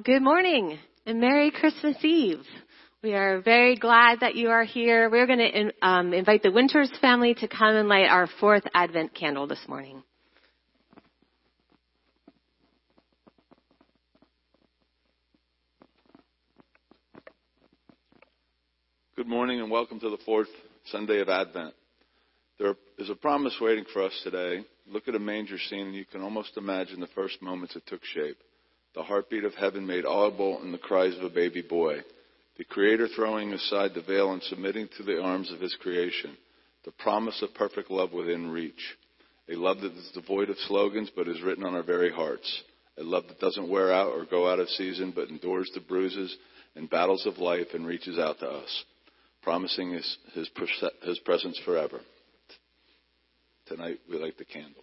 Well, good morning and Merry Christmas Eve. We are very glad that you are here. We're going to in, um, invite the Winters family to come and light our fourth Advent candle this morning. Good morning and welcome to the fourth Sunday of Advent. There is a promise waiting for us today. Look at a manger scene and you can almost imagine the first moments it took shape the heartbeat of heaven made audible in the cries of a baby boy, the Creator throwing aside the veil and submitting to the arms of His creation, the promise of perfect love within reach, a love that is devoid of slogans but is written on our very hearts, a love that doesn't wear out or go out of season but endures the bruises and battles of life and reaches out to us, promising His, his, his presence forever. Tonight we light the candle.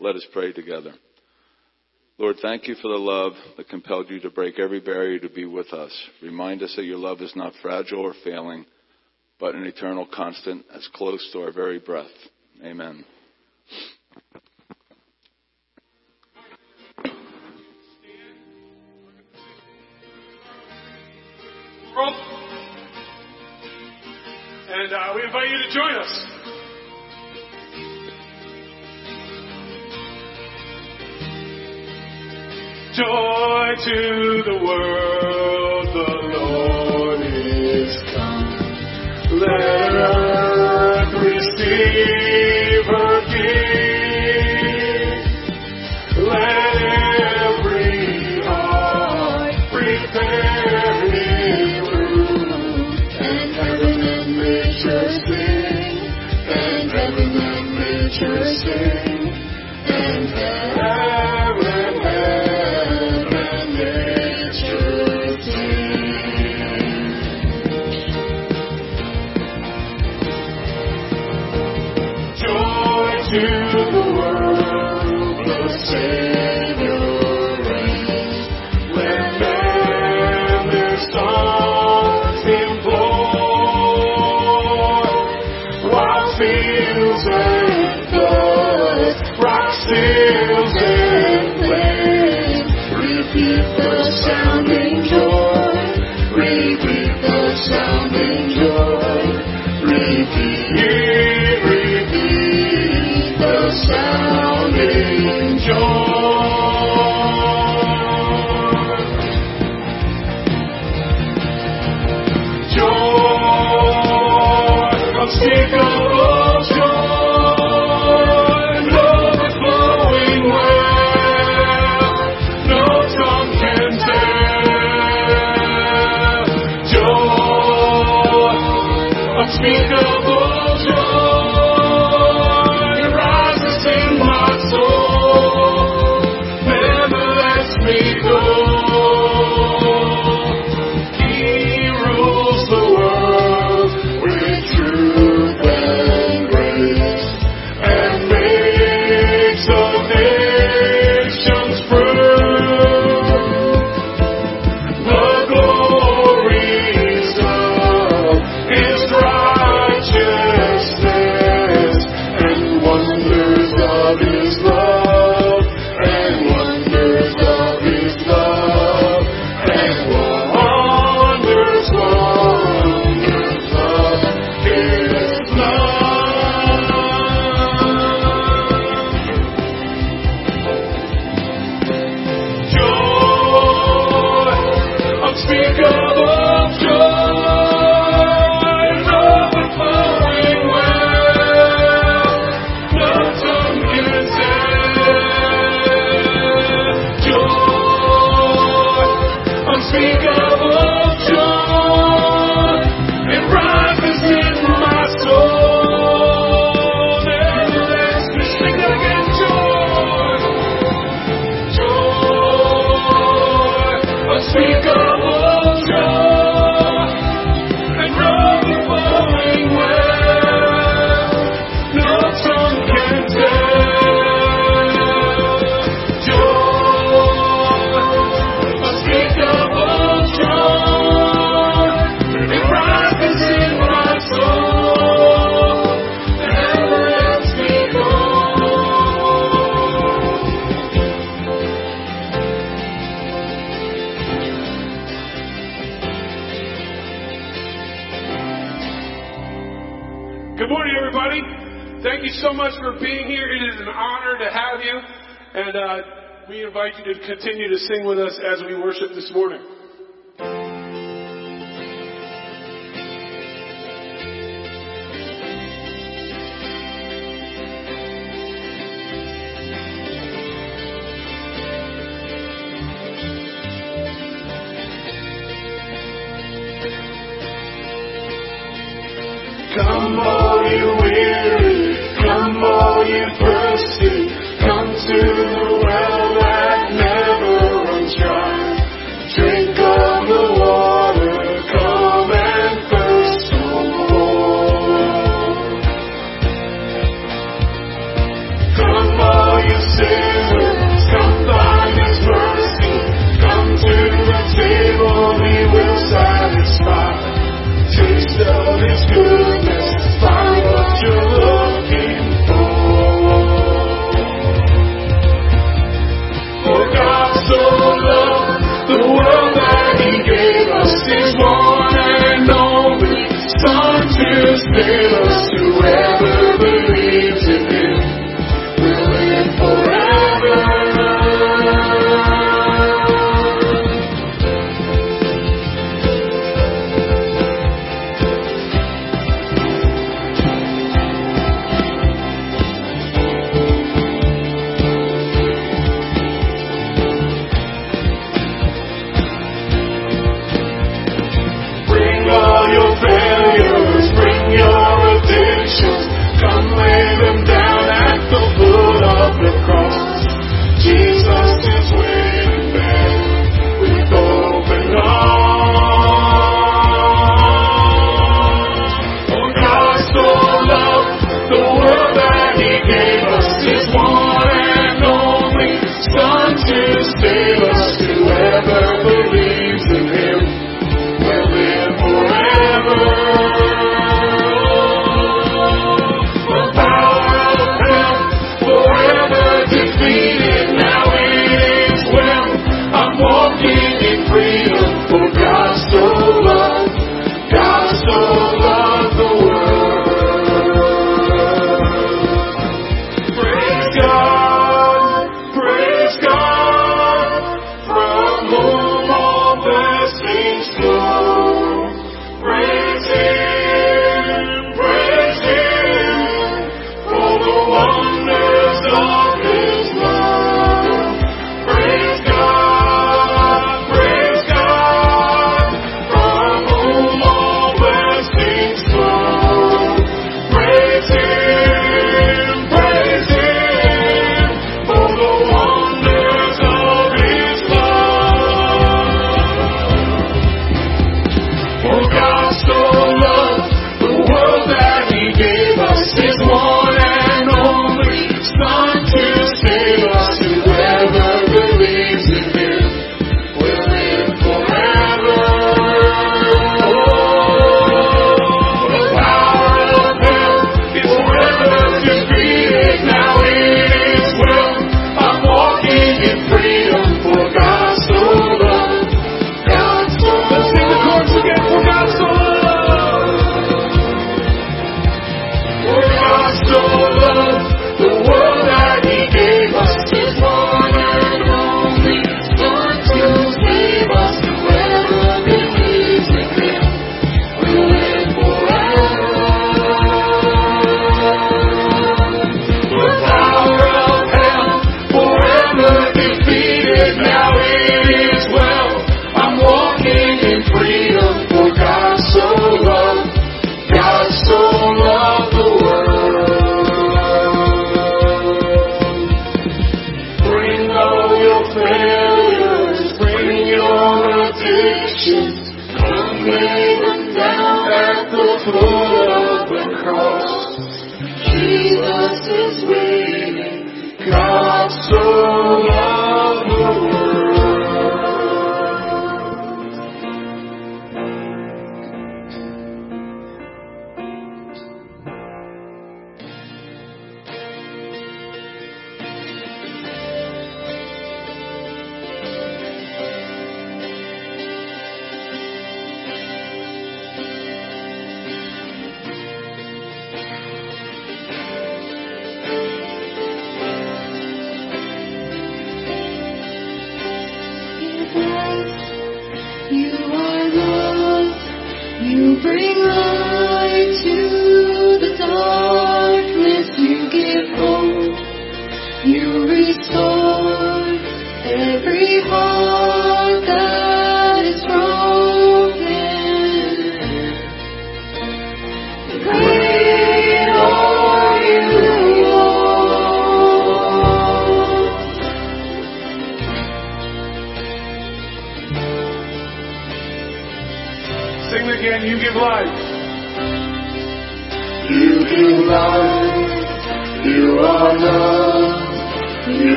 Let us pray together. Lord, thank you for the love that compelled you to break every barrier to be with us. Remind us that your love is not fragile or failing, but an eternal constant as close to our very breath. Amen. And uh, we invite you to join us. Joy to the world,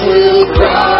hearts will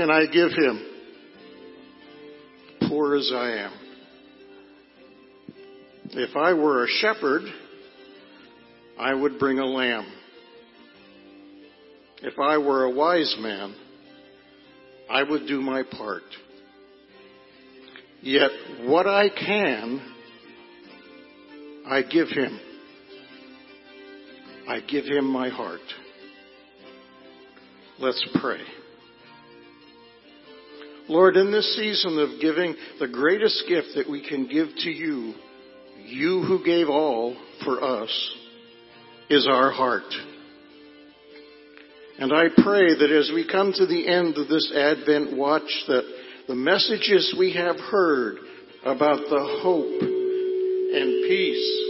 can I give him? Poor as I am. If I were a shepherd, I would bring a lamb. If I were a wise man, I would do my part. Yet what I can, I give him. I give him my heart. Let's pray. Lord, in this season of giving, the greatest gift that we can give to you, you who gave all for us, is our heart. And I pray that as we come to the end of this Advent watch, that the messages we have heard about the hope and peace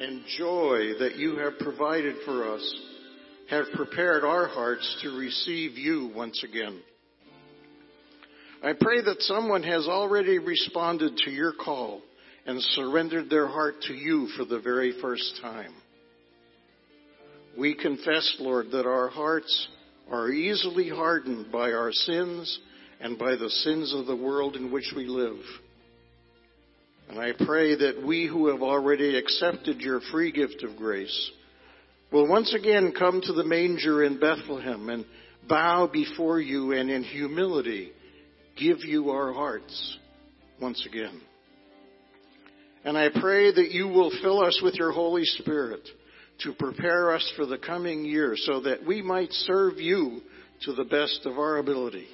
and joy that you have provided for us have prepared our hearts to receive you once again. I pray that someone has already responded to your call and surrendered their heart to you for the very first time. We confess, Lord, that our hearts are easily hardened by our sins and by the sins of the world in which we live. And I pray that we who have already accepted your free gift of grace will once again come to the manger in Bethlehem and bow before you and in humility give you our hearts once again. And I pray that you will fill us with your Holy Spirit to prepare us for the coming year so that we might serve you to the best of our ability.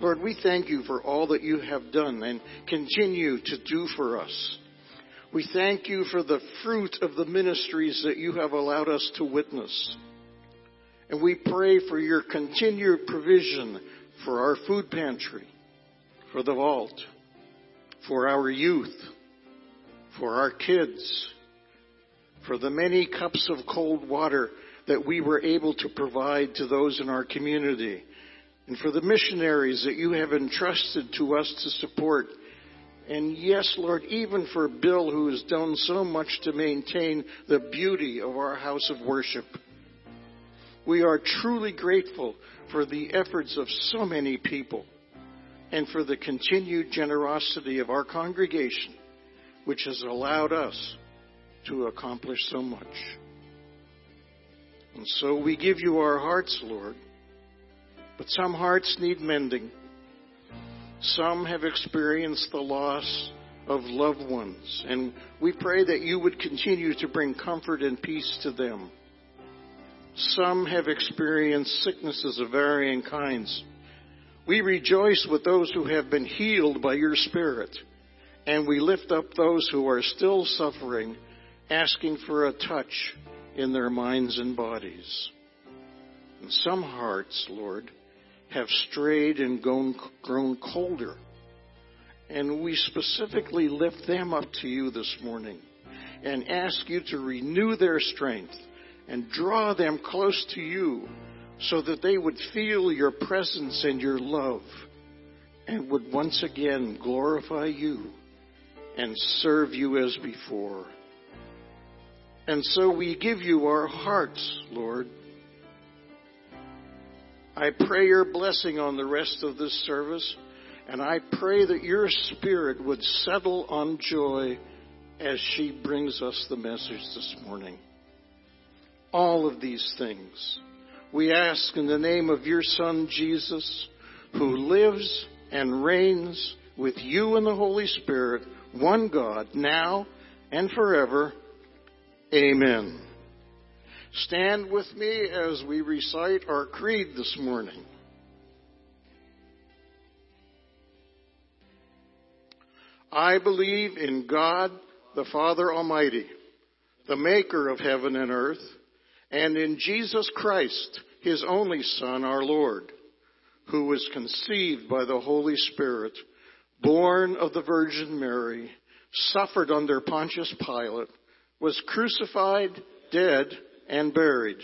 Lord, we thank you for all that you have done and continue to do for us. We thank you for the fruit of the ministries that you have allowed us to witness. And we pray for your continued provision for our food pantry, for the vault, for our youth, for our kids, for the many cups of cold water that we were able to provide to those in our community, and for the missionaries that you have entrusted to us to support. And yes, Lord, even for Bill, who has done so much to maintain the beauty of our house of worship. We are truly grateful for the efforts of so many people and for the continued generosity of our congregation, which has allowed us to accomplish so much. And so we give you our hearts, Lord. But some hearts need mending. Some have experienced the loss of loved ones. And we pray that you would continue to bring comfort and peace to them. Some have experienced sicknesses of varying kinds. We rejoice with those who have been healed by your Spirit. And we lift up those who are still suffering, asking for a touch in their minds and bodies. And some hearts, Lord, have strayed and grown, grown colder. And we specifically lift them up to you this morning and ask you to renew their strength and draw them close to you so that they would feel your presence and your love and would once again glorify you and serve you as before. And so we give you our hearts, Lord. I pray your blessing on the rest of this service, and I pray that your spirit would settle on joy as she brings us the message this morning. All of these things we ask in the name of your Son, Jesus, who lives and reigns with you and the Holy Spirit, one God, now and forever. Amen. Stand with me as we recite our creed this morning. I believe in God, the Father Almighty, the maker of heaven and earth, and in Jesus Christ, his only Son, our Lord, who was conceived by the Holy Spirit, born of the Virgin Mary, suffered under Pontius Pilate, was crucified, dead, and buried.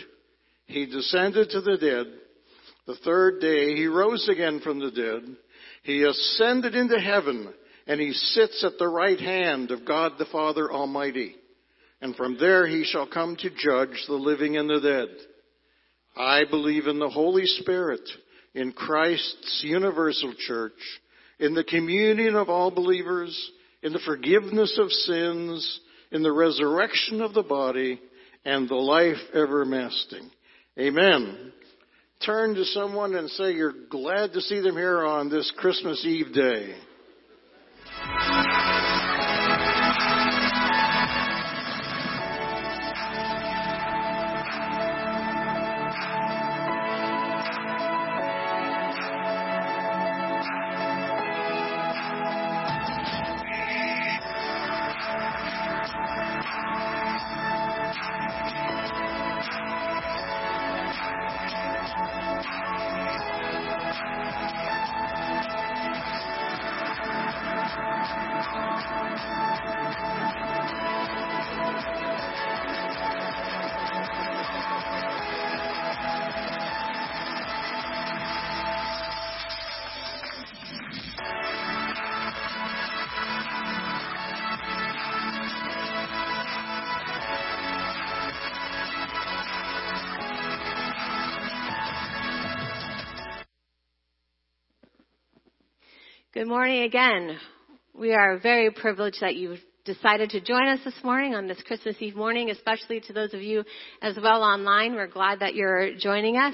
He descended to the dead. The third day he rose again from the dead. He ascended into heaven and he sits at the right hand of God the Father Almighty. And from there he shall come to judge the living and the dead. I believe in the Holy Spirit, in Christ's universal church, in the communion of all believers, in the forgiveness of sins, in the resurrection of the body, and the life everlasting. Amen. Turn to someone and say you're glad to see them here on this Christmas Eve day. Good morning again. We are very privileged that you decided to join us this morning on this Christmas Eve morning, especially to those of you as well online. We're glad that you're joining us.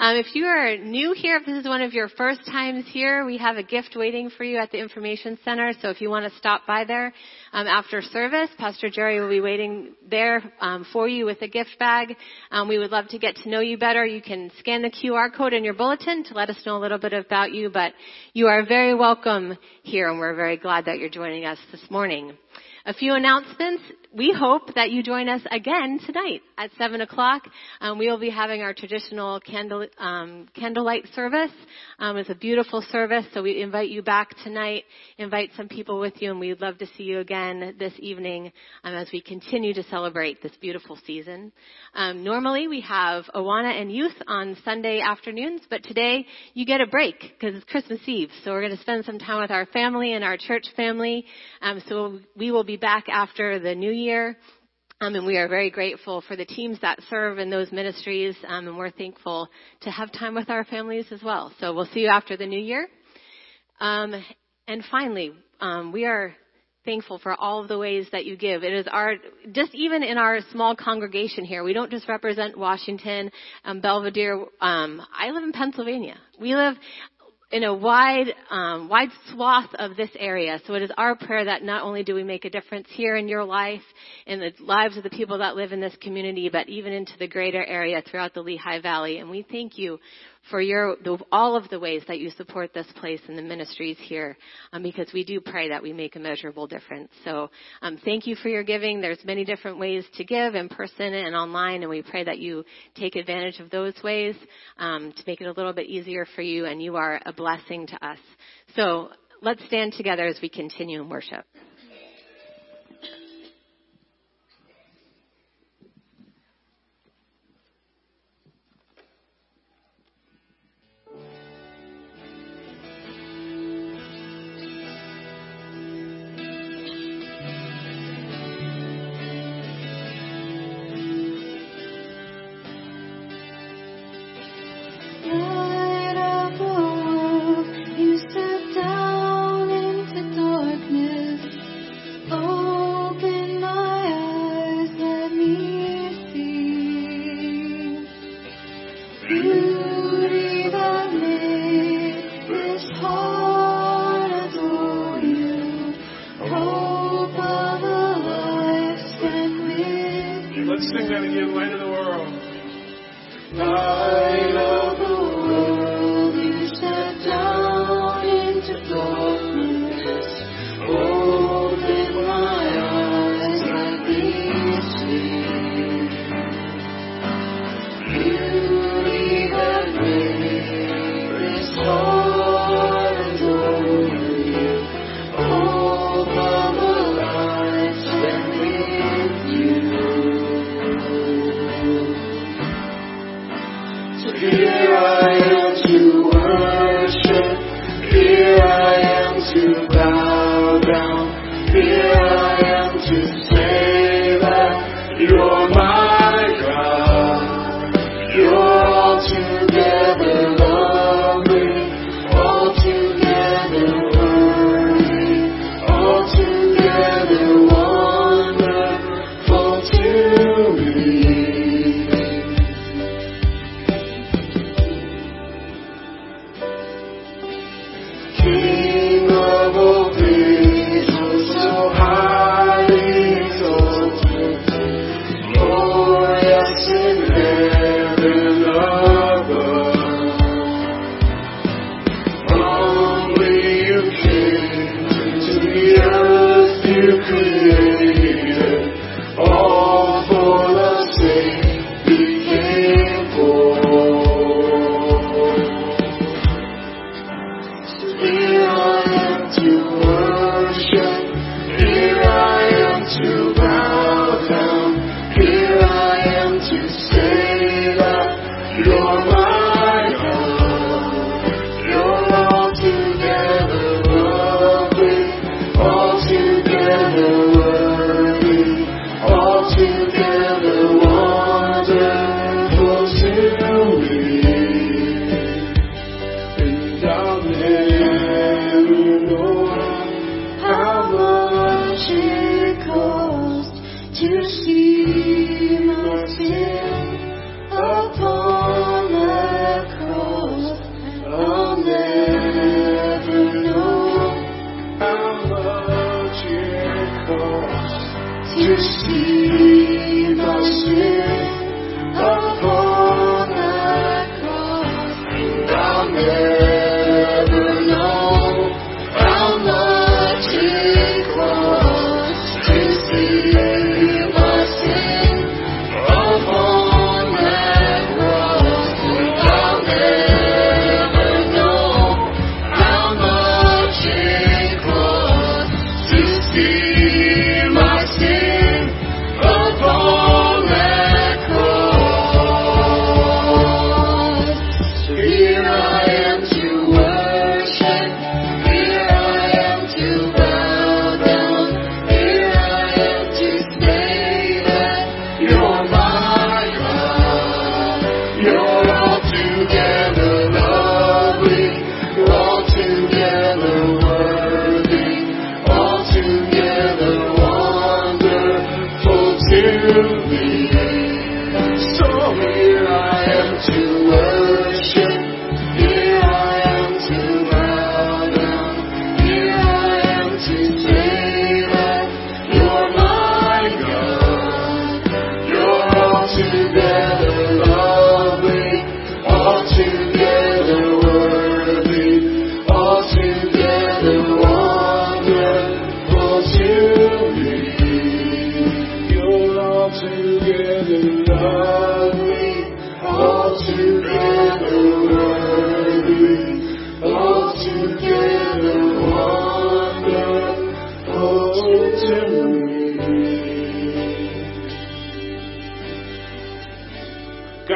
Um, if you are new here, if this is one of your first times here, we have a gift waiting for you at the information center. So if you want to stop by there um, after service, Pastor Jerry will be waiting there um, for you with a gift bag. Um, we would love to get to know you better. You can scan the QR code in your bulletin to let us know a little bit about you, but you are very welcome here, and we're very glad that you're joining us this morning. A few announcements. We hope that you join us again tonight at 7 o'clock. Um, we will be having our traditional candle, um, candlelight service. Um, it's a beautiful service, so we invite you back tonight. Invite some people with you, and we'd love to see you again this evening um, as we continue to celebrate this beautiful season. Um, normally, we have Awana and Youth on Sunday afternoons, but today you get a break because it's Christmas Eve. So we're going to spend some time with our family and our church family. Um, so we will be back after the new year. Um, and we are very grateful for the teams that serve in those ministries, um, and we're thankful to have time with our families as well. So we'll see you after the new year. Um, and finally, um, we are thankful for all of the ways that you give. It is our, just even in our small congregation here, we don't just represent Washington, um, Belvidere. Um, I live in Pennsylvania. We live in a wide, um, wide swath of this area. So it is our prayer that not only do we make a difference here in your life, in the lives of the people that live in this community, but even into the greater area throughout the Lehigh Valley. And we thank you for your all of the ways that you support this place and the ministries here, um, because we do pray that we make a measurable difference. So um, thank you for your giving. There's many different ways to give in person and online, and we pray that you take advantage of those ways um, to make it a little bit easier for you, and you are a blessing to us. So let's stand together as we continue in worship.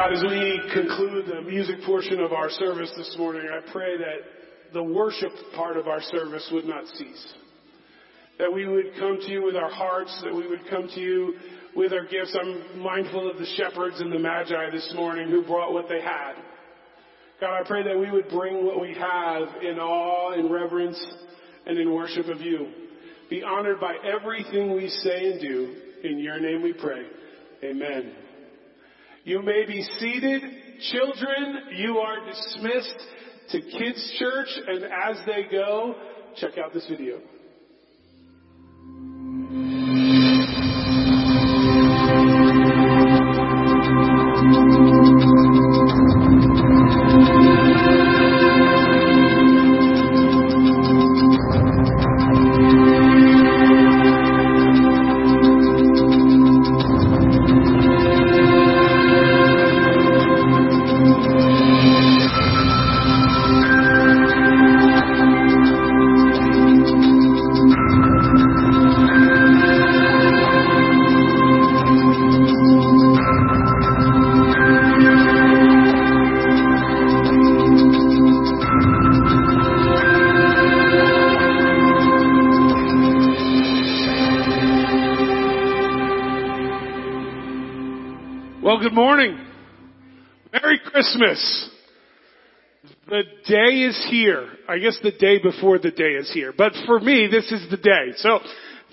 God, as we conclude the music portion of our service this morning, I pray that the worship part of our service would not cease. That we would come to you with our hearts, that we would come to you with our gifts. I'm mindful of the shepherds and the magi this morning who brought what they had. God, I pray that we would bring what we have in awe, in reverence, and in worship of you. Be honored by everything we say and do. In your name we pray. Amen. You may be seated. Children, you are dismissed to kids' church, and as they go, check out this video. Christmas. The day is here. I guess the day before the day is here. But for me, this is the day. So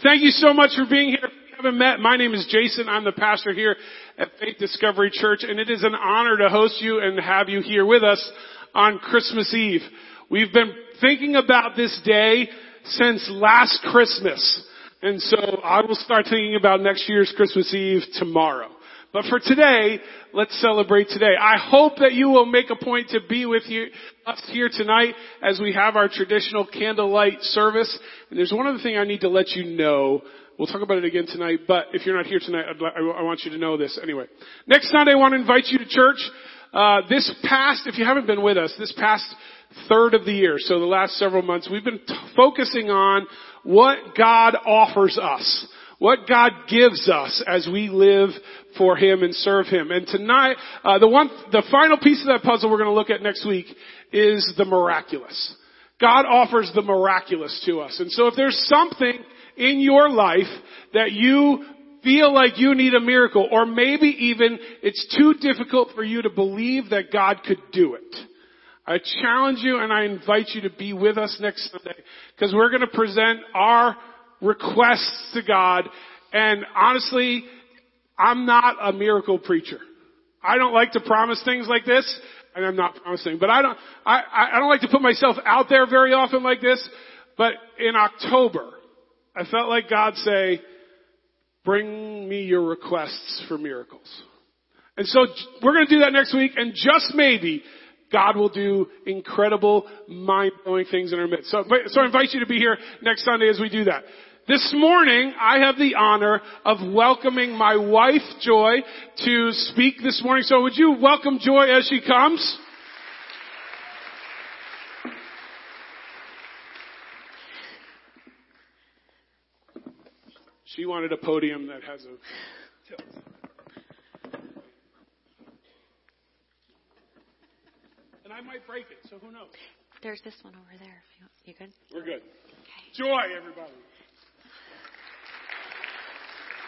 thank you so much for being here. If you haven't met, my name is Jason. I'm the pastor here at Faith Discovery Church and it is an honor to host you and have you here with us on Christmas Eve. We've been thinking about this day since last Christmas. And so I will start thinking about next year's Christmas Eve tomorrow. But for today, let's celebrate today. I hope that you will make a point to be with you, us here tonight as we have our traditional candlelight service. And there's one other thing I need to let you know. We'll talk about it again tonight, but if you're not here tonight, I want you to know this anyway. Next Sunday, I want to invite you to church. Uh, this past, if you haven't been with us, this past third of the year, so the last several months, we've been t- focusing on what God offers us what God gives us as we live for Him and serve Him. And tonight, uh, the one, the final piece of that puzzle we're going to look at next week is the miraculous. God offers the miraculous to us. And so if there's something in your life that you feel like you need a miracle, or maybe even it's too difficult for you to believe that God could do it. I challenge you and I invite you to be with us next Sunday because we're going to present our requests to God. And honestly, I'm not a miracle preacher. I don't like to promise things like this, and I'm not promising, but I don't, I, I don't like to put myself out there very often like this, but in October, I felt like God say, bring me your requests for miracles. And so we're going to do that next week, and just maybe, God will do incredible, mind-blowing things in our midst. So, so I invite you to be here next Sunday as we do that. This morning, I have the honor of welcoming my wife, Joy, to speak this morning. So would you welcome Joy as she comes? She wanted a podium that has a tilt. And I might break it, so who knows? There's this one over there. If you, you good? We're good. Joy, everybody.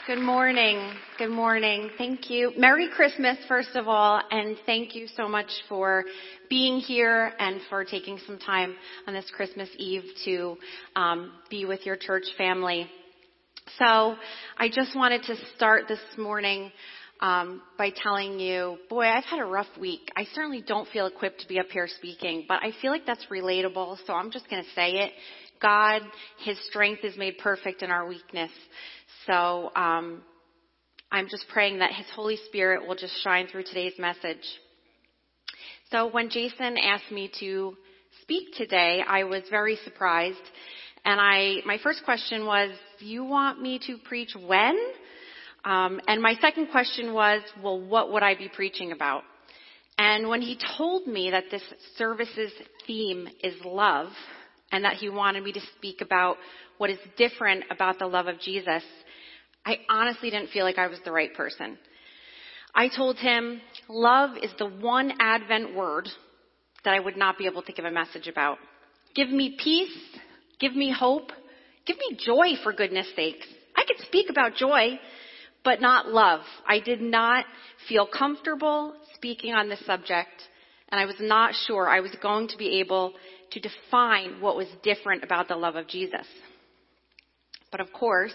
Good morning. Good morning. Thank you. Merry Christmas, first of all, and thank you so much for being here and for taking some time on this Christmas Eve to um, be with your church family. So, I just wanted to start this morning um, by telling you, boy, I've had a rough week. I certainly don't feel equipped to be up here speaking, but I feel like that's relatable, so I'm just going to say it. God, His strength is made perfect in our weakness. So um, I'm just praying that His Holy Spirit will just shine through today's message. So when Jason asked me to speak today, I was very surprised. And I, my first question was, you want me to preach when? Um, and my second question was, well, what would I be preaching about? And when he told me that this service's theme is love, and that he wanted me to speak about what is different about the love of Jesus, I honestly didn't feel like I was the right person. I told him, love is the one Advent word that I would not be able to give a message about. Give me peace, give me hope, give me joy for goodness sakes. I could speak about joy, but not love. I did not feel comfortable speaking on this subject, and I was not sure I was going to be able to define what was different about the love of Jesus. But of course,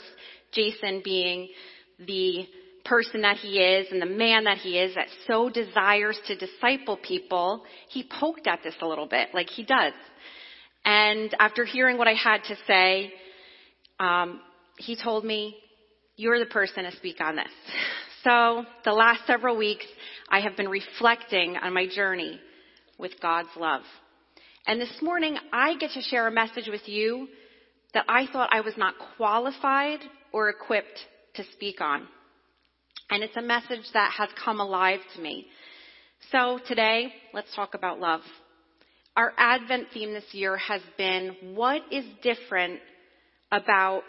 Jason being the person that he is and the man that he is that so desires to disciple people, he poked at this a little bit, like he does. And after hearing what I had to say, um, he told me, you're the person to speak on this. So the last several weeks, I have been reflecting on my journey with God's love. And this morning, I get to share a message with you that I thought I was not qualified or equipped to speak on. And it's a message that has come alive to me. So today, let's talk about love. Our Advent theme this year has been what is different about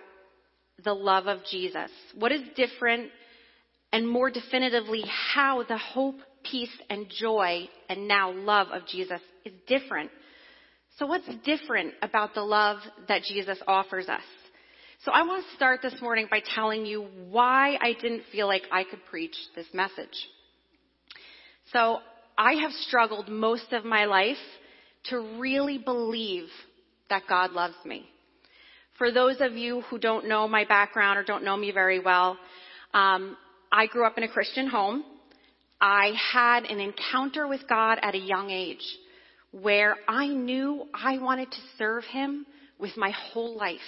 the love of Jesus? What is different and more definitively how the hope, peace, and joy and now love of Jesus is different? So what's different about the love that Jesus offers us? So I want to start this morning by telling you why I didn't feel like I could preach this message. So I have struggled most of my life to really believe that God loves me. For those of you who don't know my background or don't know me very well, um, I grew up in a Christian home. I had an encounter with God at a young age where I knew I wanted to serve Him with my whole life.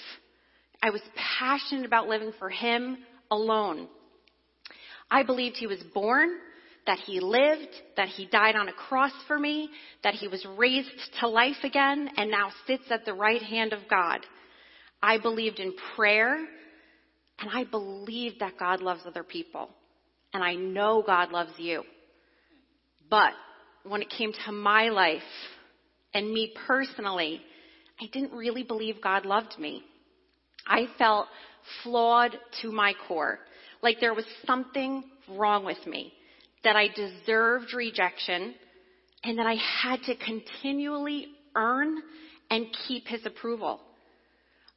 I was passionate about living for Him alone. I believed He was born, that He lived, that He died on a cross for me, that He was raised to life again, and now sits at the right hand of God. I believed in prayer, and I believed that God loves other people. And I know God loves you. But when it came to my life and me personally, I didn't really believe God loved me. I felt flawed to my core, like there was something wrong with me, that I deserved rejection, and that I had to continually earn and keep his approval.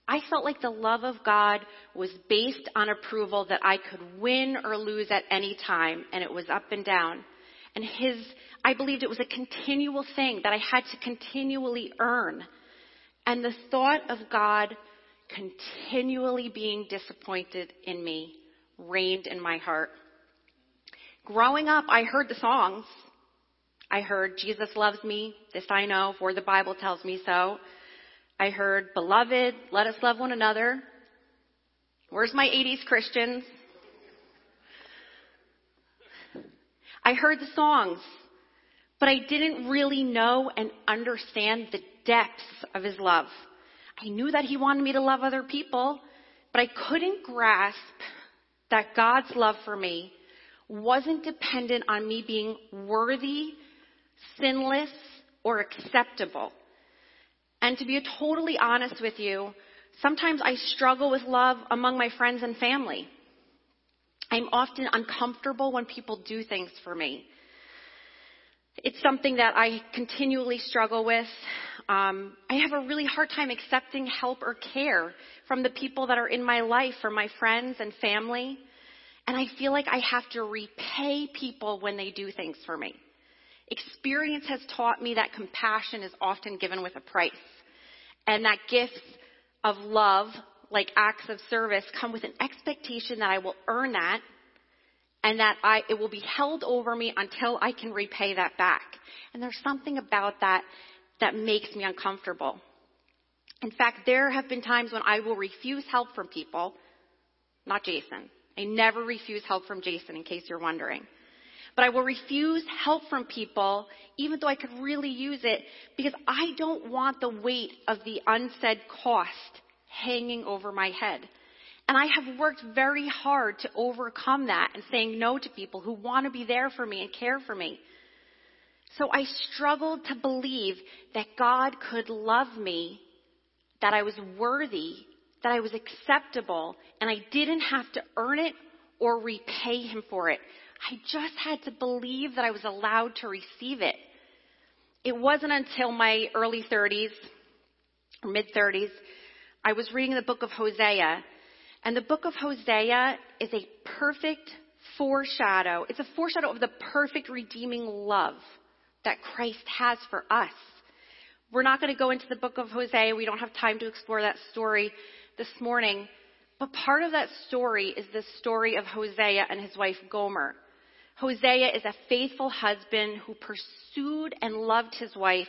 I felt like the love of God was based on approval that I could win or lose at any time, and it was up and down. And his, I believed it was a continual thing that I had to continually earn. And the thought of God continually being disappointed in me reigned in my heart. Growing up, I heard the songs. I heard Jesus loves me, this I know, for the Bible tells me so. I heard, Beloved, let us love one another. Where's my 80s Christians? I heard the songs, but I didn't really know and understand the depths of His love. I knew that He wanted me to love other people, but I couldn't grasp that God's love for me wasn't dependent on me being worthy, sinless, or acceptable. And to be totally honest with you, sometimes I struggle with love among my friends and family. I'm often uncomfortable when people do things for me. It's something that I continually struggle with. Um, I have a really hard time accepting help or care from the people that are in my life, from my friends and family. And I feel like I have to repay people when they do things for me. Experience has taught me that compassion is often given with a price. And that gifts of love, like acts of service, come with an expectation that I will earn that and that I, it will be held over me until I can repay that back. And there's something about that that makes me uncomfortable. In fact, there have been times when I will refuse help from people, not Jason. I never refuse help from Jason, in case you're wondering. But I will refuse help from people, even though I could really use it, because I don't want the weight of the unsaid cost hanging over my head. And I have worked very hard to overcome that and saying no to people who want to be there for me and care for me. So I struggled to believe that God could love me, that I was worthy, that I was acceptable, and I didn't have to earn it or repay Him for it. I just had to believe that I was allowed to receive it. It wasn't until my early 30s or mid 30s, I was reading the book of Hosea. And the book of Hosea is a perfect foreshadow. It's a foreshadow of the perfect redeeming love that Christ has for us. We're not going to go into the book of Hosea. We don't have time to explore that story this morning. But part of that story is the story of Hosea and his wife Gomer. Hosea is a faithful husband who pursued and loved his wife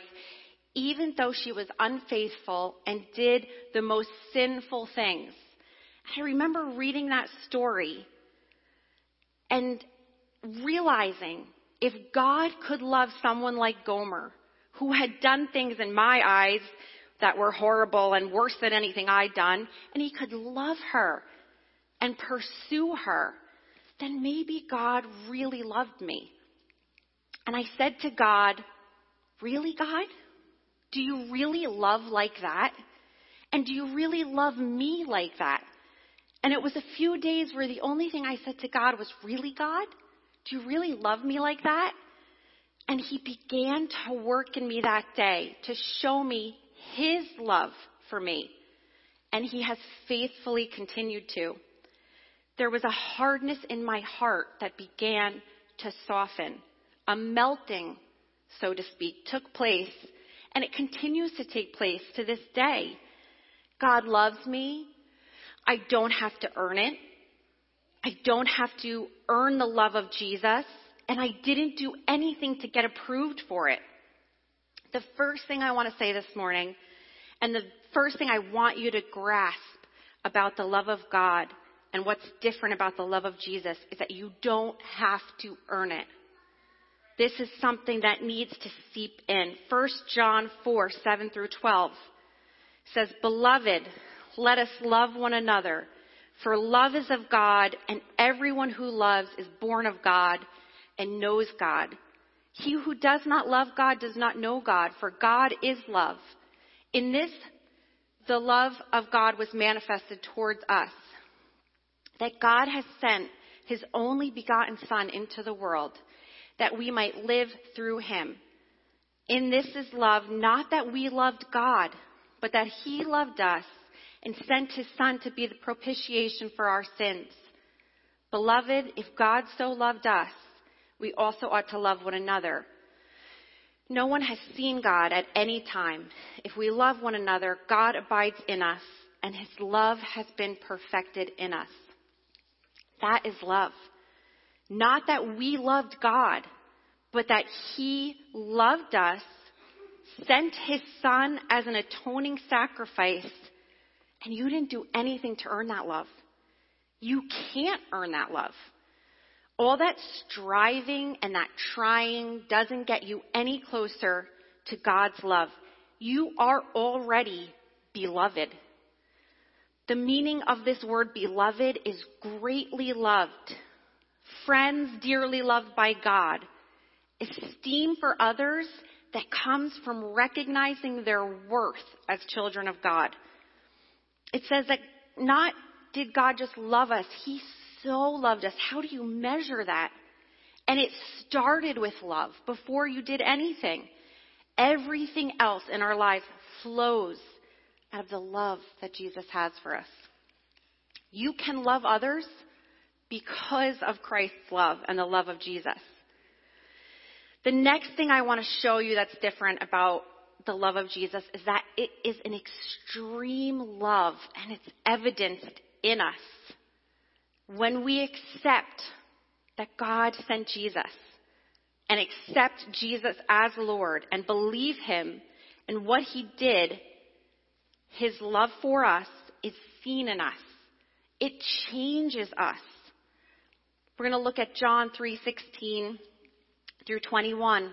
even though she was unfaithful and did the most sinful things. I remember reading that story and realizing if God could love someone like Gomer, who had done things in my eyes that were horrible and worse than anything I'd done, and he could love her and pursue her, then maybe God really loved me. And I said to God, Really, God? Do you really love like that? And do you really love me like that? And it was a few days where the only thing I said to God was, Really, God? Do you really love me like that? And He began to work in me that day to show me His love for me. And He has faithfully continued to. There was a hardness in my heart that began to soften. a melting, so to speak, took place, and it continues to take place to this day. God loves me. I don't have to earn it. I don't have to earn the love of Jesus, and I didn't do anything to get approved for it. The first thing I want to say this morning, and the first thing I want you to grasp about the love of God and what's different about the love of Jesus is that you don't have to earn it. This is something that needs to seep in. 1 John 4, 7 through 12 says, Beloved, let us love one another, for love is of God, and everyone who loves is born of God and knows God. He who does not love God does not know God, for God is love. In this, the love of God was manifested towards us, that God has sent his only begotten Son into the world, that we might live through him. In this is love, not that we loved God, but that he loved us and sent his Son to be the propitiation for our sins. Beloved, if God so loved us, we also ought to love one another. No one has seen God at any time. If we love one another, God abides in us, and his love has been perfected in us. That is love. Not that we loved God, but that he loved us, sent his son as an atoning sacrifice, and you didn't do anything to earn that love. You can't earn that love. All that striving and that trying doesn't get you any closer to God's love. You are already beloved. The meaning of this word beloved is greatly loved, friends dearly loved by God, esteem for others that comes from recognizing their worth as children of God. It says that not did God just love us, He so loved us. How do you measure that? And it started with love before you did anything. Everything else in our lives flows out of the love that Jesus has for us. You can love others because of Christ's love and the love of Jesus. The next thing I want to show you that's different about the love of Jesus is that it is an extreme love and it's evidenced in us when we accept that God sent Jesus and accept Jesus as Lord and believe Him and what He did, His love for us is seen in us. It changes us. We're going to look at John 3:16 through 21.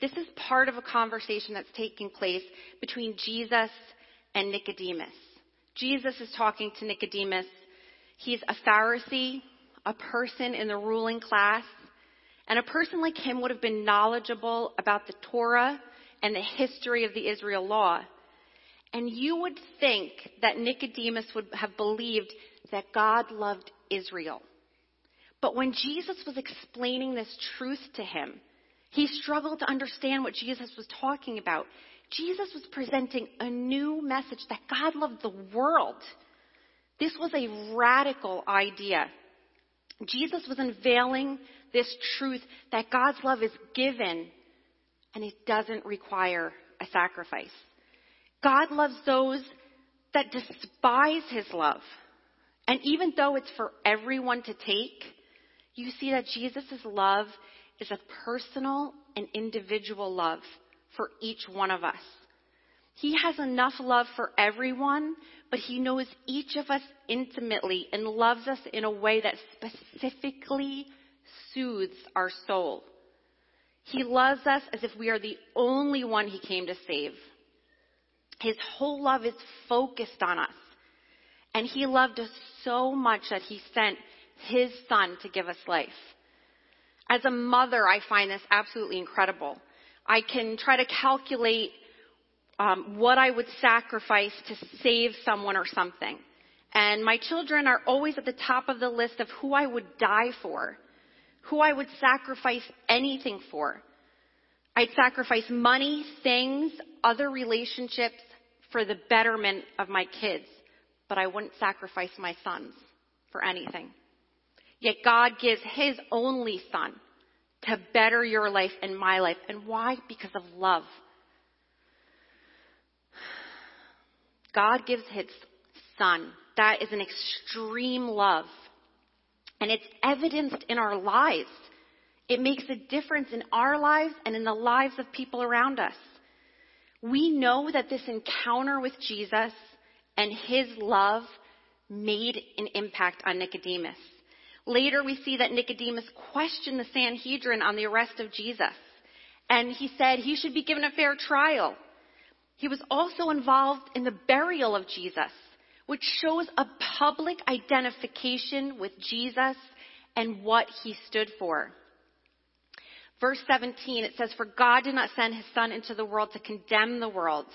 This is part of a conversation that's taking place between Jesus and Nicodemus. Jesus is talking to Nicodemus He's a Pharisee, a person in the ruling class, and a person like him would have been knowledgeable about the Torah and the history of the Israel law. And you would think that Nicodemus would have believed that God loved Israel. But when Jesus was explaining this truth to him, he struggled to understand what Jesus was talking about. Jesus was presenting a new message that God loved the world this was a radical idea. Jesus was unveiling this truth that God's love is given and it doesn't require a sacrifice. God loves those that despise his love. And even though it's for everyone to take, you see that Jesus' love is a personal and individual love for each one of us. He has enough love for everyone, but He knows each of us intimately and loves us in a way that specifically soothes our soul. He loves us as if we are the only one He came to save. His whole love is focused on us. And He loved us so much that He sent His Son to give us life. As a mother, I find this absolutely incredible. I can try to calculate um, what I would sacrifice to save someone or something. And my children are always at the top of the list of who I would die for, who I would sacrifice anything for. I'd sacrifice money, things, other relationships for the betterment of my kids, but I wouldn't sacrifice my sons for anything. Yet God gives His only Son to better your life and my life. And why? Because of love. God gives His Son. That is an extreme love. And it's evidenced in our lives. It makes a difference in our lives and in the lives of people around us. We know that this encounter with Jesus and his love made an impact on Nicodemus. Later, we see that Nicodemus questioned the Sanhedrin on the arrest of Jesus. And he said he should be given a fair trial. He was also involved in the burial of Jesus, which shows a public identification with Jesus and what he stood for. Verse 17, it says, For God did not send his Son into the world to condemn the world,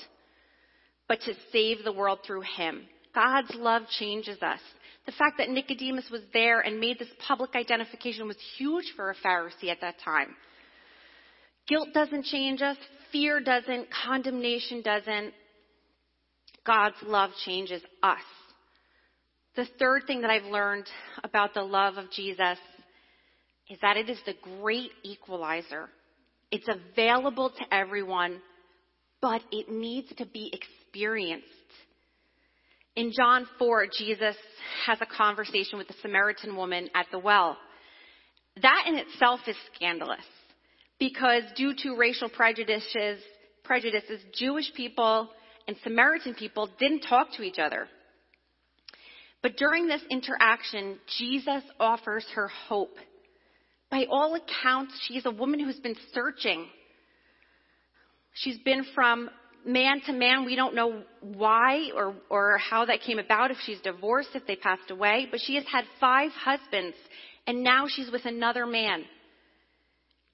but to save the world through him. God's love changes us. The fact that Nicodemus was there and made this public identification was huge for a Pharisee at that time. Guilt doesn't change us. Fear doesn't. Condemnation doesn't. God's love changes us. The third thing that I've learned about the love of Jesus is that it is the great equalizer. It's available to everyone, but it needs to be experienced. In John 4, Jesus has a conversation with the Samaritan woman at the well. That in itself is scandalous because due to racial prejudices, prejudices, Jewish people and Samaritan people didn't talk to each other. But during this interaction, Jesus offers her hope. By all accounts, she's a woman who's been searching. She's been from man to man. We don't know why or, or how that came about, if she's divorced, if they passed away, but she has had five husbands and now she's with another man.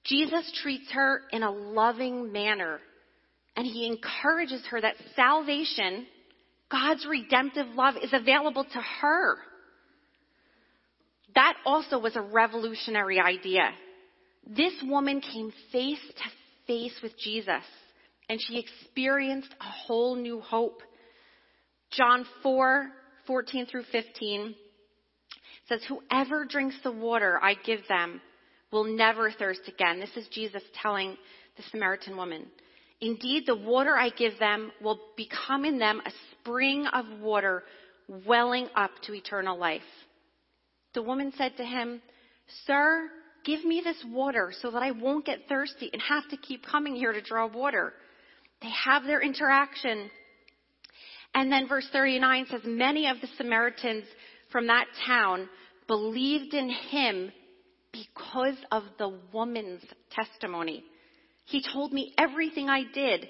Jesus treats her in a loving manner and he encourages her that salvation, God's redemptive love is available to her. That also was a revolutionary idea. This woman came face to face with Jesus and she experienced a whole new hope. John 4, 14 through 15 says, Whoever drinks the water I give them will never thirst again. This is Jesus telling the Samaritan woman. Indeed, the water I give them will become in them a spring of water welling up to eternal life. The woman said to him, Sir, give me this water so that I won't get thirsty and have to keep coming here to draw water. They have their interaction. And then verse 39 says, Many of the Samaritans from that town believed in him because of the woman's testimony. He told me everything I did.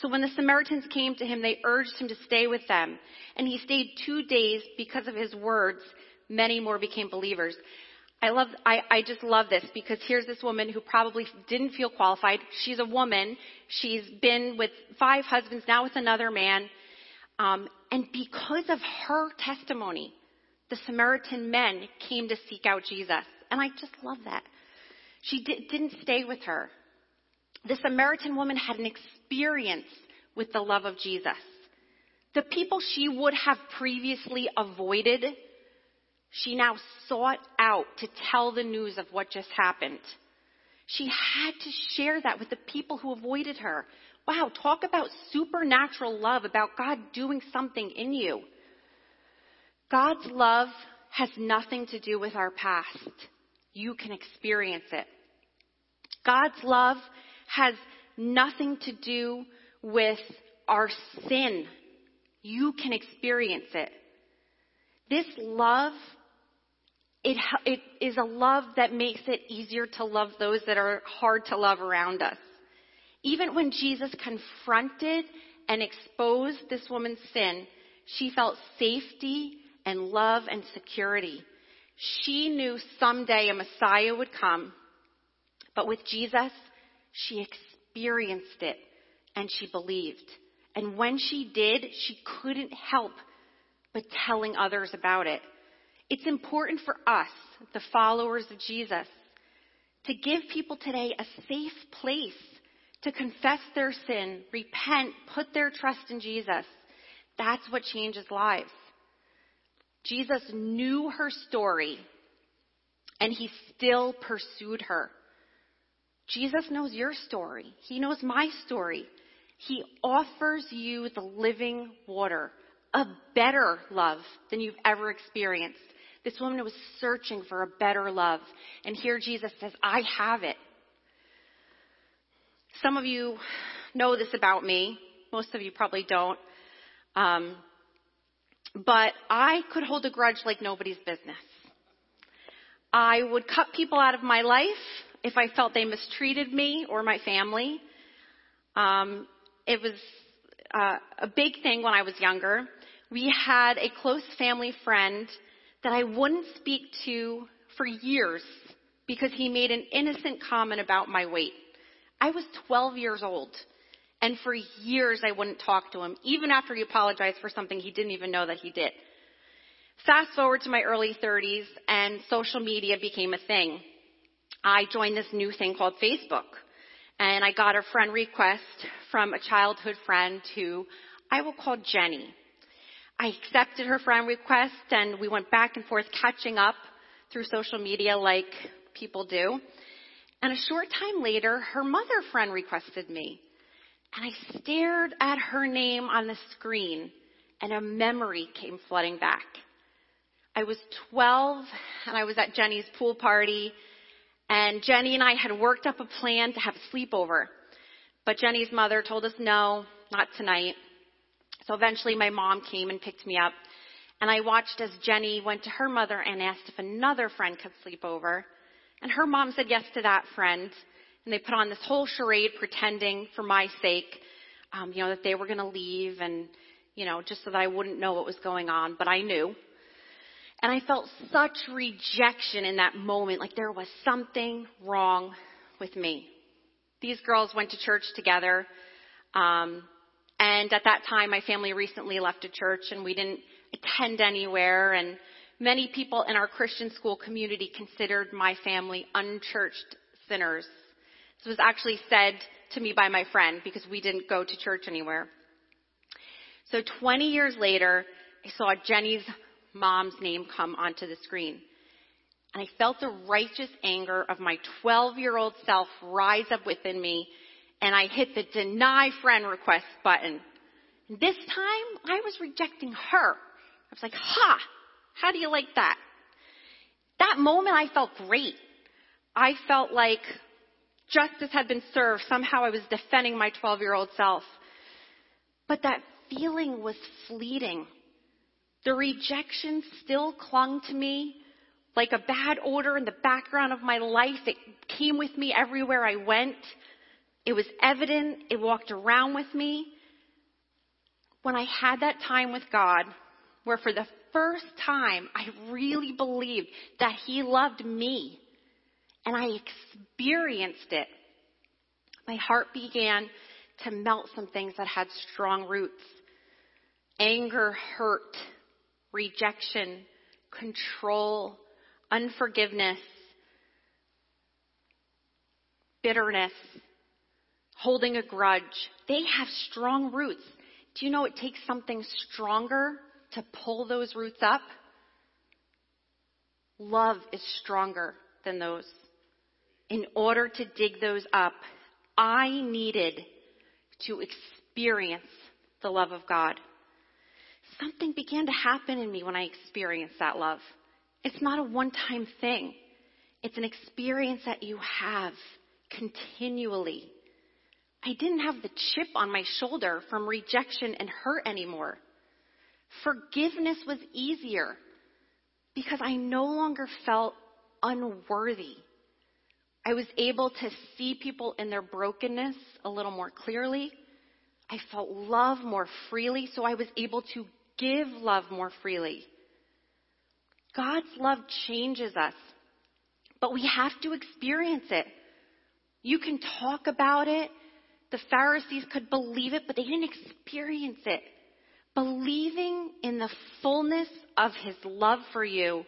So when the Samaritans came to him, they urged him to stay with them. And he stayed two days because of his words. Many more became believers. I love, I, I just love this because here's this woman who probably didn't feel qualified. She's a woman. She's been with five husbands, now with another man. Um, and because of her testimony, the Samaritan men came to seek out Jesus. And I just love that. She di- didn't stay with her. The Samaritan woman had an experience with the love of Jesus. The people she would have previously avoided she now sought out to tell the news of what just happened. She had to share that with the people who avoided her. Wow, talk about supernatural love, about God doing something in you. God's love has nothing to do with our past. You can experience it. God's love has nothing to do with our sin. You can experience it. This love it, it is a love that makes it easier to love those that are hard to love around us. Even when Jesus confronted and exposed this woman's sin, she felt safety and love and security. She knew someday a Messiah would come But with Jesus, she experienced it and she believed. And when she did, she couldn't help but telling others about it. It's important for us, the followers of Jesus, to give people today a safe place to confess their sin, repent, put their trust in Jesus. That's what changes lives. Jesus knew her story and he still pursued her. Jesus knows your story. He knows my story. He offers you the living water, a better love than you've ever experienced. This woman was searching for a better love. And here Jesus says, I have it. Some of you know this about me. Most of you probably don't. Um, but I could hold a grudge like nobody's business. I would cut people out of my life if I felt they mistreated me or my family. Um, it was uh, a big thing when I was younger. We had a close family friend that I wouldn't speak to for years because he made an innocent comment about my weight. I was 12 years old. And for years I wouldn't talk to him, even after he apologized for something he didn't even know that he did. Fast forward to my early 30s and social media became a thing. I joined this new thing called Facebook. And I got a friend request from a childhood friend who I will call Jenny. I accepted her friend request and we went back and forth catching up through social media like people do. And a short time later, her mother friend requested me. And I stared at her name on the screen and a memory came flooding back. I was 12 and I was at Jenny's pool party and Jenny and I had worked up a plan to have a sleepover. But Jenny's mother told us no, not tonight. So eventually my mom came and picked me up. And I watched as Jenny went to her mother and asked if another friend could sleep over. And her mom said yes to that friend. And they put on this whole charade pretending for my sake, um, you know, that they were going to leave and, you know, just so that I wouldn't know what was going on. But I knew. And I felt such rejection in that moment, like there was something wrong with me. These girls went to church together. Um, and at that time, my family recently left a church and we didn't attend anywhere. And many people in our Christian school community considered my family unchurched sinners. This was actually said to me by my friend because we didn't go to church anywhere. So 20 years later, I saw Jenny's mom's name come onto the screen. And I felt the righteous anger of my 12 year old self rise up within me and I hit the deny friend request button. This time I was rejecting her. I was like, ha, how do you like that? That moment I felt great. I felt like justice had been served. Somehow I was defending my 12 year old self. But that feeling was fleeting. The rejection still clung to me like a bad odor in the background of my life. It came with me everywhere I went. It was evident. It walked around with me. When I had that time with God, where for the first time I really believed that He loved me and I experienced it, my heart began to melt some things that had strong roots. Anger, hurt, rejection, control, unforgiveness, bitterness, holding a grudge. They have strong roots. Do you know it takes something stronger to pull those roots up? Love is stronger than those. In order to dig those up, I needed to experience the love of God. Something began to happen in me when I experienced that love. It's not a one time thing. It's an experience that you have continually. I didn't have the chip on my shoulder from rejection and hurt anymore. Forgiveness was easier because I no longer felt unworthy. I was able to see people in their brokenness a little more clearly. I felt love more freely, so I was able to give love more freely. God's love changes us, but we have to experience it. You can talk about it. The Pharisees could believe it, but they didn't experience it. Believing in the fullness of his love for you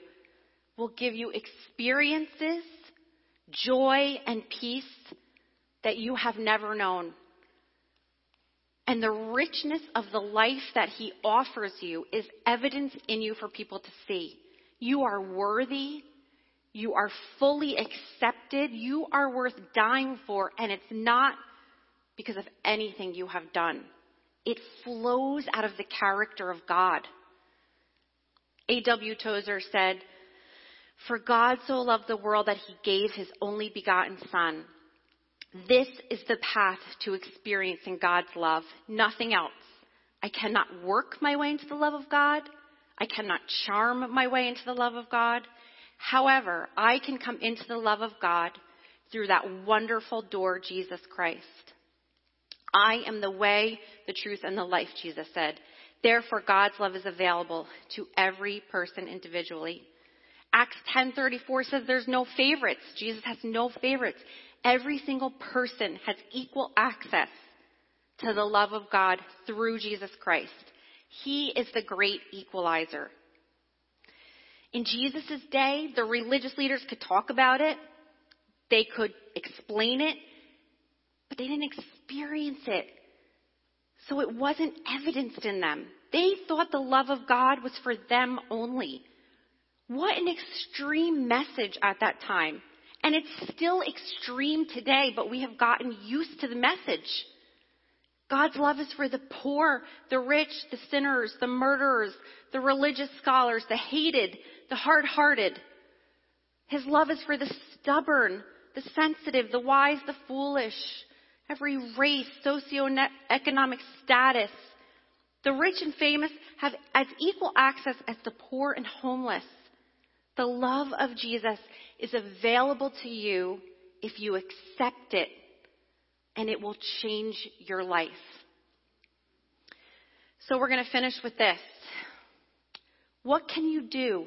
will give you experiences, joy, and peace that you have never known. And the richness of the life that he offers you is evidence in you for people to see. You are worthy. You are fully accepted. You are worth dying for. And it's not because of anything you have done. It flows out of the character of God. A.W. Tozer said, For God so loved the world that he gave his only begotten Son. This is the path to experiencing God's love, nothing else. I cannot work my way into the love of God. I cannot charm my way into the love of God. However, I can come into the love of God through that wonderful door, Jesus Christ. I am the way, the truth, and the life, Jesus said. Therefore, God's love is available to every person individually. Acts 10:34 says there's no favorites. Jesus has no favorites. Every single person has equal access to the love of God through Jesus Christ. He is the great equalizer. In Jesus' day, the religious leaders could talk about it, they could explain it, but they didn't experience it. So it wasn't evidenced in them. They thought the love of God was for them only. What an extreme message at that time. And it's still extreme today, but we have gotten used to the message. God's love is for the poor, the rich, the sinners, the murderers, the religious scholars, the hated, the hard hearted. His love is for the stubborn, the sensitive, the wise, the foolish, every race, socioeconomic status. The rich and famous have as equal access as the poor and homeless. The love of Jesus is available to you if you accept it, and it will change your life. So we're going to finish with this. What can you do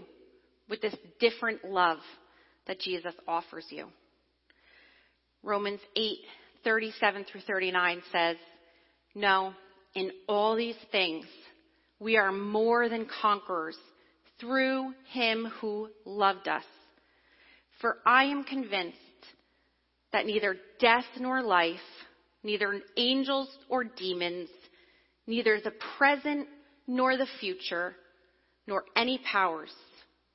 with this different love that Jesus offers you? Romans 8, 37 through 39 says, No, in all these things, we are more than conquerors through him who loved us. For I am convinced that neither death nor life, neither angels or demons, neither the present nor the future, nor any powers,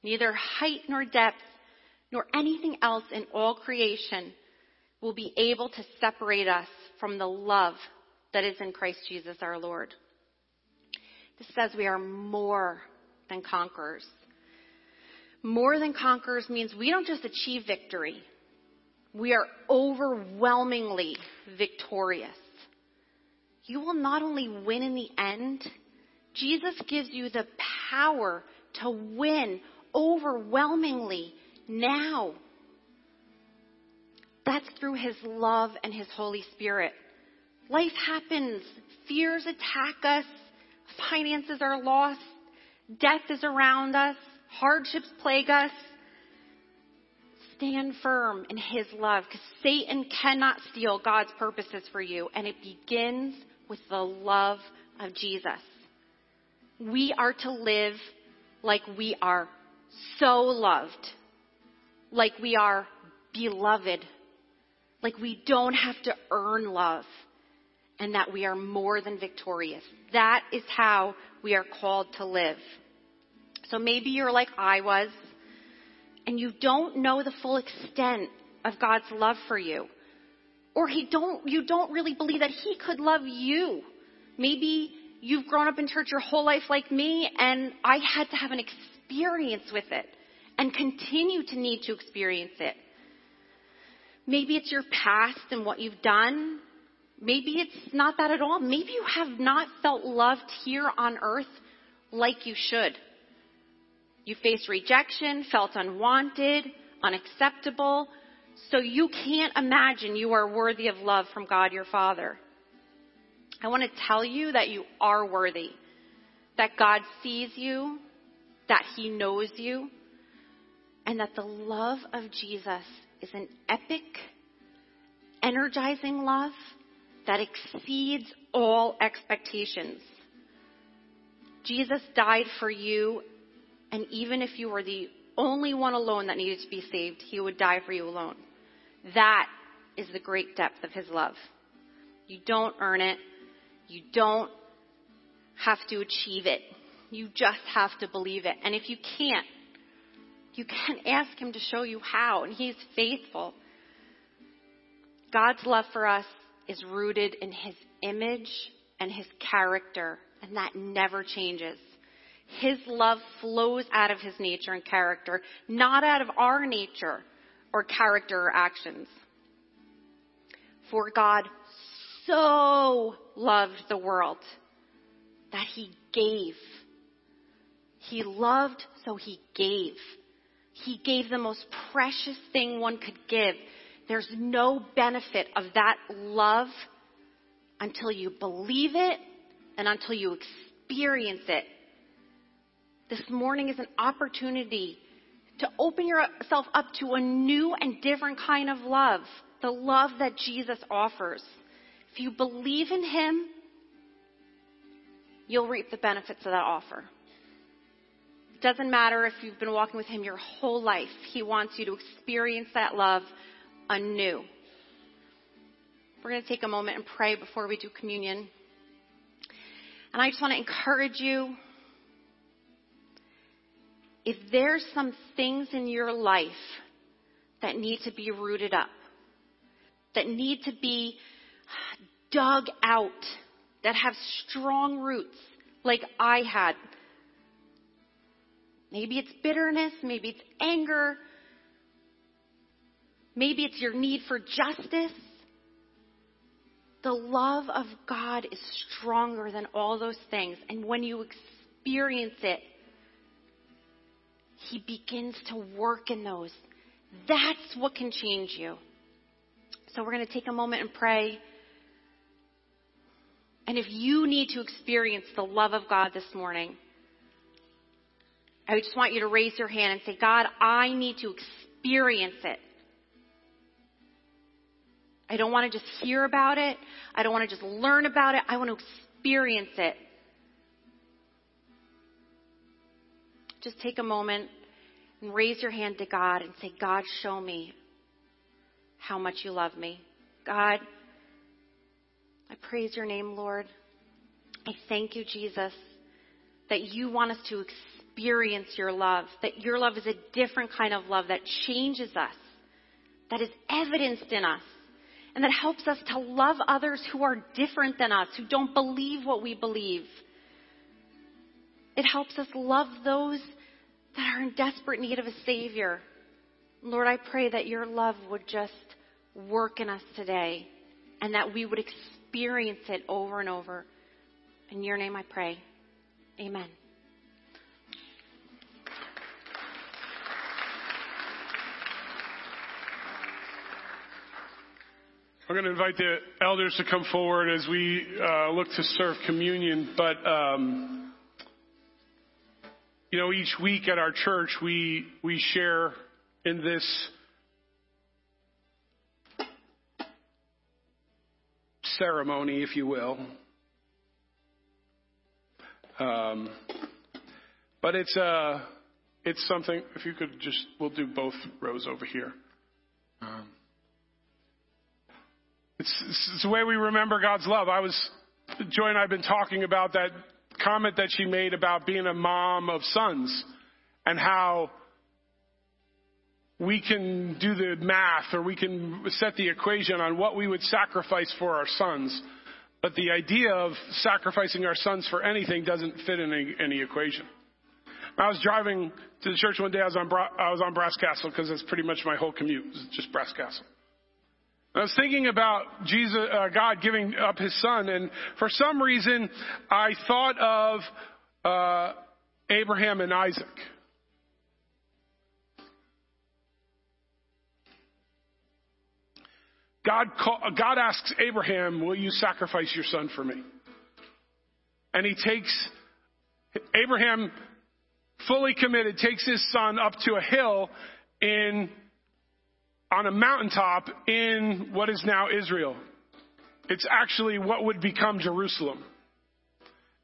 neither height nor depth, nor anything else in all creation will be able to separate us from the love that is in Christ Jesus our Lord. This says we are more than conquerors. More than conquerors means we don't just achieve victory. We are overwhelmingly victorious. You will not only win in the end, Jesus gives you the power to win overwhelmingly now. That's through His love and His Holy Spirit. Life happens. Fears attack us. Finances are lost. Death is around us. Hardships plague us. Stand firm in His love because Satan cannot steal God's purposes for you. And it begins with the love of Jesus. We are to live like we are so loved, like we are beloved, like we don't have to earn love, and that we are more than victorious. That is how we are called to live. So maybe you're like I was, and you don't know the full extent of God's love for you. Or he don't, you don't really believe that he could love you. Maybe you've grown up in church your whole life like me, and I had to have an experience with it and continue to need to experience it. Maybe it's your past and what you've done. Maybe it's not that at all. Maybe you have not felt loved here on earth like you should. You faced rejection, felt unwanted, unacceptable, so you can't imagine you are worthy of love from God your Father. I want to tell you that you are worthy, that God sees you, that He knows you, and that the love of Jesus is an epic energizing love that exceeds all expectations. Jesus died for you, and even if you were the only one alone that needed to be saved, he would die for you alone. That is the great depth of his love. You don't earn it. You don't have to achieve it. You just have to believe it. And if you can't, you can ask him to show you how, and he's faithful. God's love for us is rooted in his image and his character, and that never changes. His love flows out of his nature and character, not out of our nature or character or actions. For God so loved the world that he gave. He loved, so he gave. He gave the most precious thing one could give. There's no benefit of that love until you believe it and until you experience it. This morning is an opportunity to open yourself up to a new and different kind of love, the love that Jesus offers. If you believe in Him, you'll reap the benefits of that offer. Doesn't matter if you've been walking with Him your whole life, He wants you to experience that love anew. We're going to take a moment and pray before we do communion. And I just want to encourage you if there's some things in your life that need to be rooted up, that need to be dug out, that have strong roots, like I had. Maybe it's bitterness, maybe it's anger, maybe it's your need for justice. The love of God is stronger than all those things. And when you experience it, He begins to work in those. That's what can change you. So we're going to take a moment and pray. And if you need to experience the love of God this morning, I just want you to raise your hand and say, God, I need to experience it. I don't want to just hear about it. I don't want to just learn about it. I want to experience it. Just take a moment and raise your hand to God and say, God, show me how much you love me. God, I praise your name, Lord. I thank you, Jesus, that you want us to experience your love, that your love is a different kind of love that changes us, that is evidenced in us, and that helps us to love others who are different than us, who don't believe what we believe. It helps us love those that are in desperate need of a Savior. Lord, I pray that your love would just work in us today and that we would experience it over and over. In your name I pray. Amen. I'm going to invite the elders to come forward as we uh, look to serve communion. But um, you know, each week at our church, we we share in this ceremony, if you will. Um, but it's uh, it's something. If you could just, we'll do both rows over here. Um, it's, it's the way we remember God's love. I was, Joy and I have been talking about that comment that she made about being a mom of sons and how we can do the math or we can set the equation on what we would sacrifice for our sons. But the idea of sacrificing our sons for anything doesn't fit in any, any equation. I was driving to the church one day. I was on, Bra- I was on Brass Castle because that's pretty much my whole commute. Just Brass Castle. I was thinking about Jesus, uh, God giving up His Son, and for some reason, I thought of uh, Abraham and Isaac. God, call, God asks Abraham, "Will you sacrifice your son for me?" And he takes Abraham, fully committed, takes his son up to a hill in on a mountaintop in what is now Israel. It's actually what would become Jerusalem.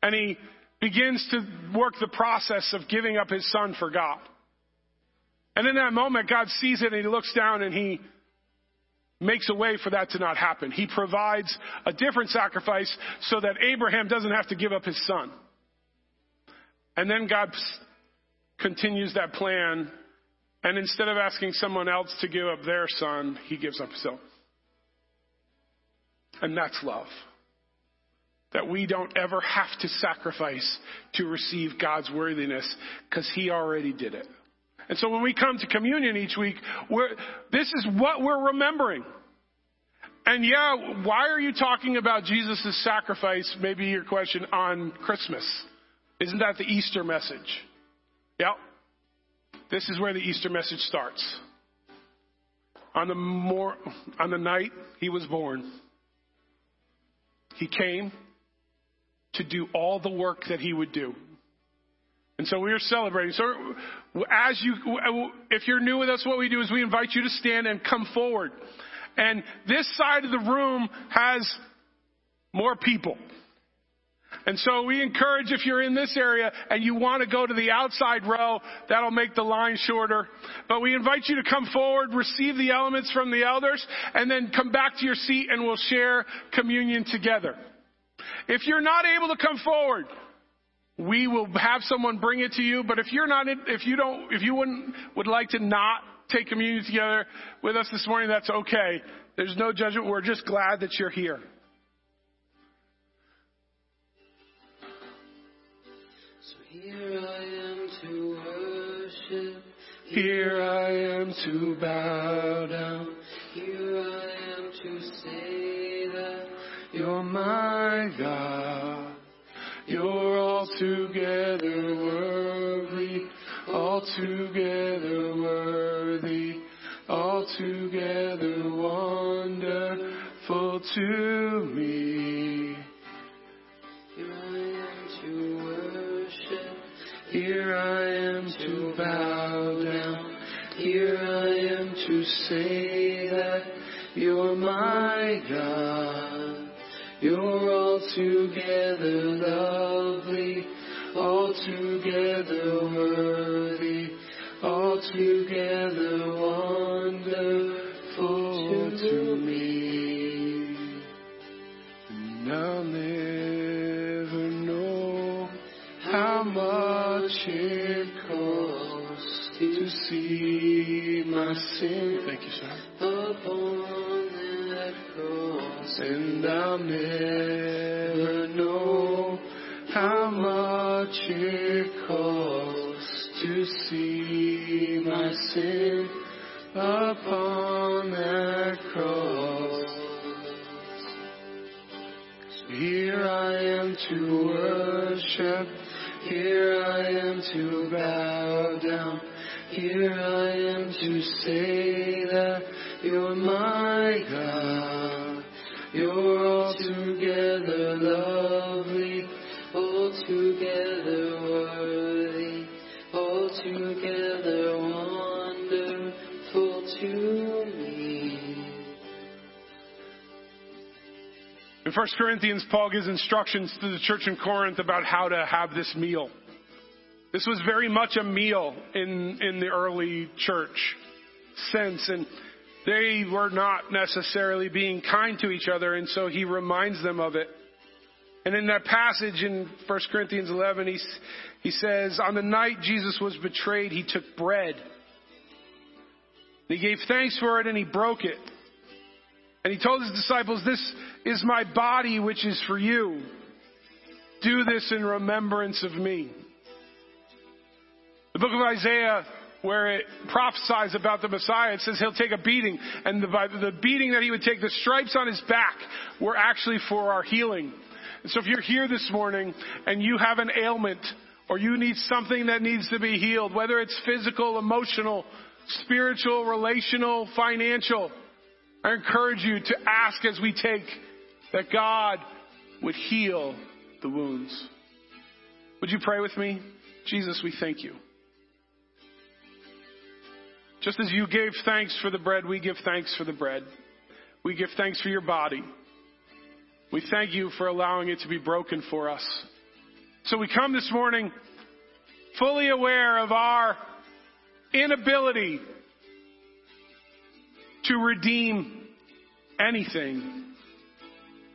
And he begins to work the process of giving up his son for God. And in that moment, God sees it and he looks down and he makes a way for that to not happen. He provides a different sacrifice so that Abraham doesn't have to give up his son. And then God continues that plan. And instead of asking someone else to give up their son, he gives up his own. And that's love. That we don't ever have to sacrifice to receive God's worthiness because he already did it. And so when we come to communion each week, this is what we're remembering. And yeah, why are you talking about Jesus' sacrifice, maybe your question, on Christmas? Isn't that the Easter message? Yep. This is where the Easter message starts. On the more, on the night he was born, he came to do all the work that he would do. And so we are celebrating. So as you, if you're new with us, what we do is we invite you to stand and come forward. And this side of the room has more people. And so we encourage if you're in this area and you want to go to the outside row, that'll make the line shorter. But we invite you to come forward, receive the elements from the elders, and then come back to your seat and we'll share communion together. If you're not able to come forward, we will have someone bring it to you. But if you're not, if you don't, if you wouldn't, would like to not take communion together with us this morning, that's okay. There's no judgment. We're just glad that you're here. I am to worship. Here I am to bow down. Here I am to say that you're my God. You're altogether worthy, altogether worthy, altogether wonderful to me. Here I am to bow down. Here I am to say that you're my God. You're altogether lovely, altogether worthy, altogether wonderful it costs to see my sin. Thank you, sir. Upon that cross. And I'll never know how much it costs to see my sin upon that cross. Here I am to worship. Here I am to bow down. Here I am to say that you're my God. You're altogether lovely, altogether worthy, altogether In 1 Corinthians, Paul gives instructions to the church in Corinth about how to have this meal. This was very much a meal in, in the early church sense, and they were not necessarily being kind to each other, and so he reminds them of it. And in that passage in 1 Corinthians 11, he, he says, On the night Jesus was betrayed, he took bread. He gave thanks for it and he broke it. And he told his disciples, This is my body which is for you. Do this in remembrance of me. The book of Isaiah, where it prophesies about the Messiah, it says he'll take a beating. And the, the beating that he would take, the stripes on his back, were actually for our healing. And so if you're here this morning and you have an ailment, or you need something that needs to be healed, whether it's physical, emotional, spiritual, relational, financial, I encourage you to ask as we take that God would heal the wounds. Would you pray with me? Jesus, we thank you. Just as you gave thanks for the bread, we give thanks for the bread. We give thanks for your body. We thank you for allowing it to be broken for us. So we come this morning fully aware of our inability to redeem anything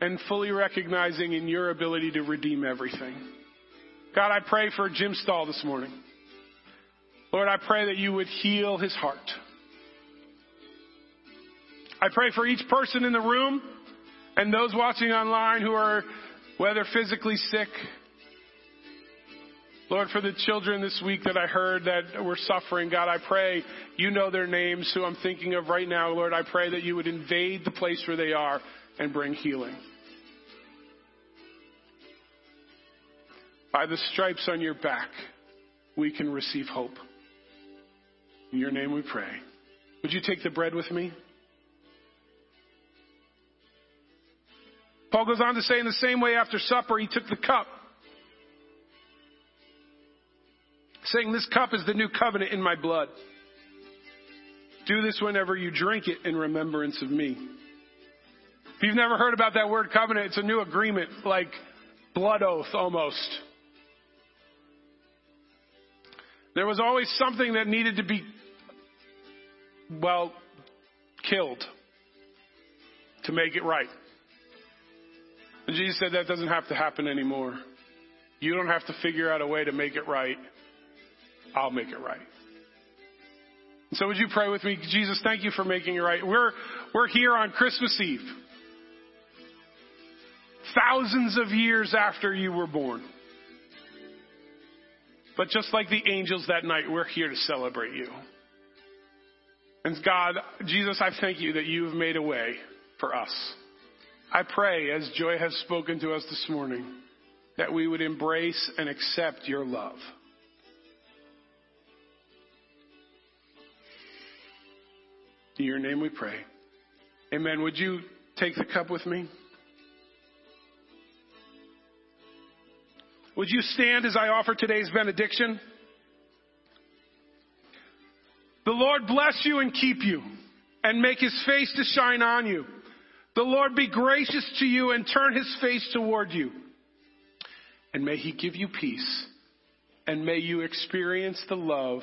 and fully recognizing in your ability to redeem everything. God, I pray for Jim Stahl this morning. Lord, I pray that you would heal his heart. I pray for each person in the room and those watching online who are, whether physically sick, Lord, for the children this week that I heard that were suffering, God, I pray you know their names, who I'm thinking of right now. Lord, I pray that you would invade the place where they are and bring healing. By the stripes on your back, we can receive hope. In your name we pray. Would you take the bread with me? Paul goes on to say, in the same way after supper, he took the cup, saying, This cup is the new covenant in my blood. Do this whenever you drink it in remembrance of me. If you've never heard about that word covenant, it's a new agreement, like blood oath almost. There was always something that needed to be, well, killed to make it right. And Jesus said that doesn't have to happen anymore. You don't have to figure out a way to make it right. I'll make it right. So would you pray with me? Jesus, thank you for making it right. We're, we're here on Christmas Eve. Thousands of years after you were born. But just like the angels that night, we're here to celebrate you. And God, Jesus, I thank you that you've made a way for us. I pray, as Joy has spoken to us this morning, that we would embrace and accept your love. In your name we pray. Amen. Would you take the cup with me? Would you stand as I offer today's benediction? The Lord bless you and keep you and make his face to shine on you. The Lord be gracious to you and turn his face toward you. And may he give you peace. And may you experience the love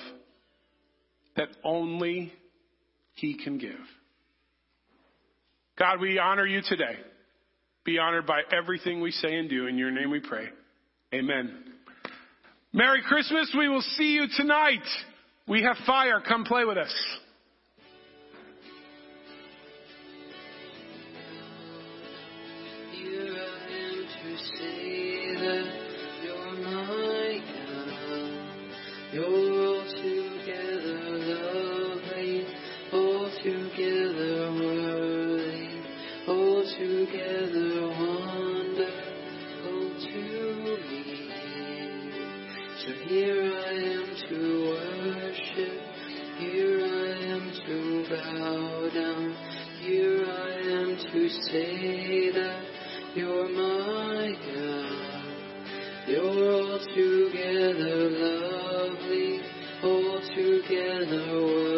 that only he can give. God, we honor you today. Be honored by everything we say and do. In your name we pray. Amen. Merry Christmas. We will see you tonight. We have fire. Come play with us. To say that you're my God. You're altogether lovely.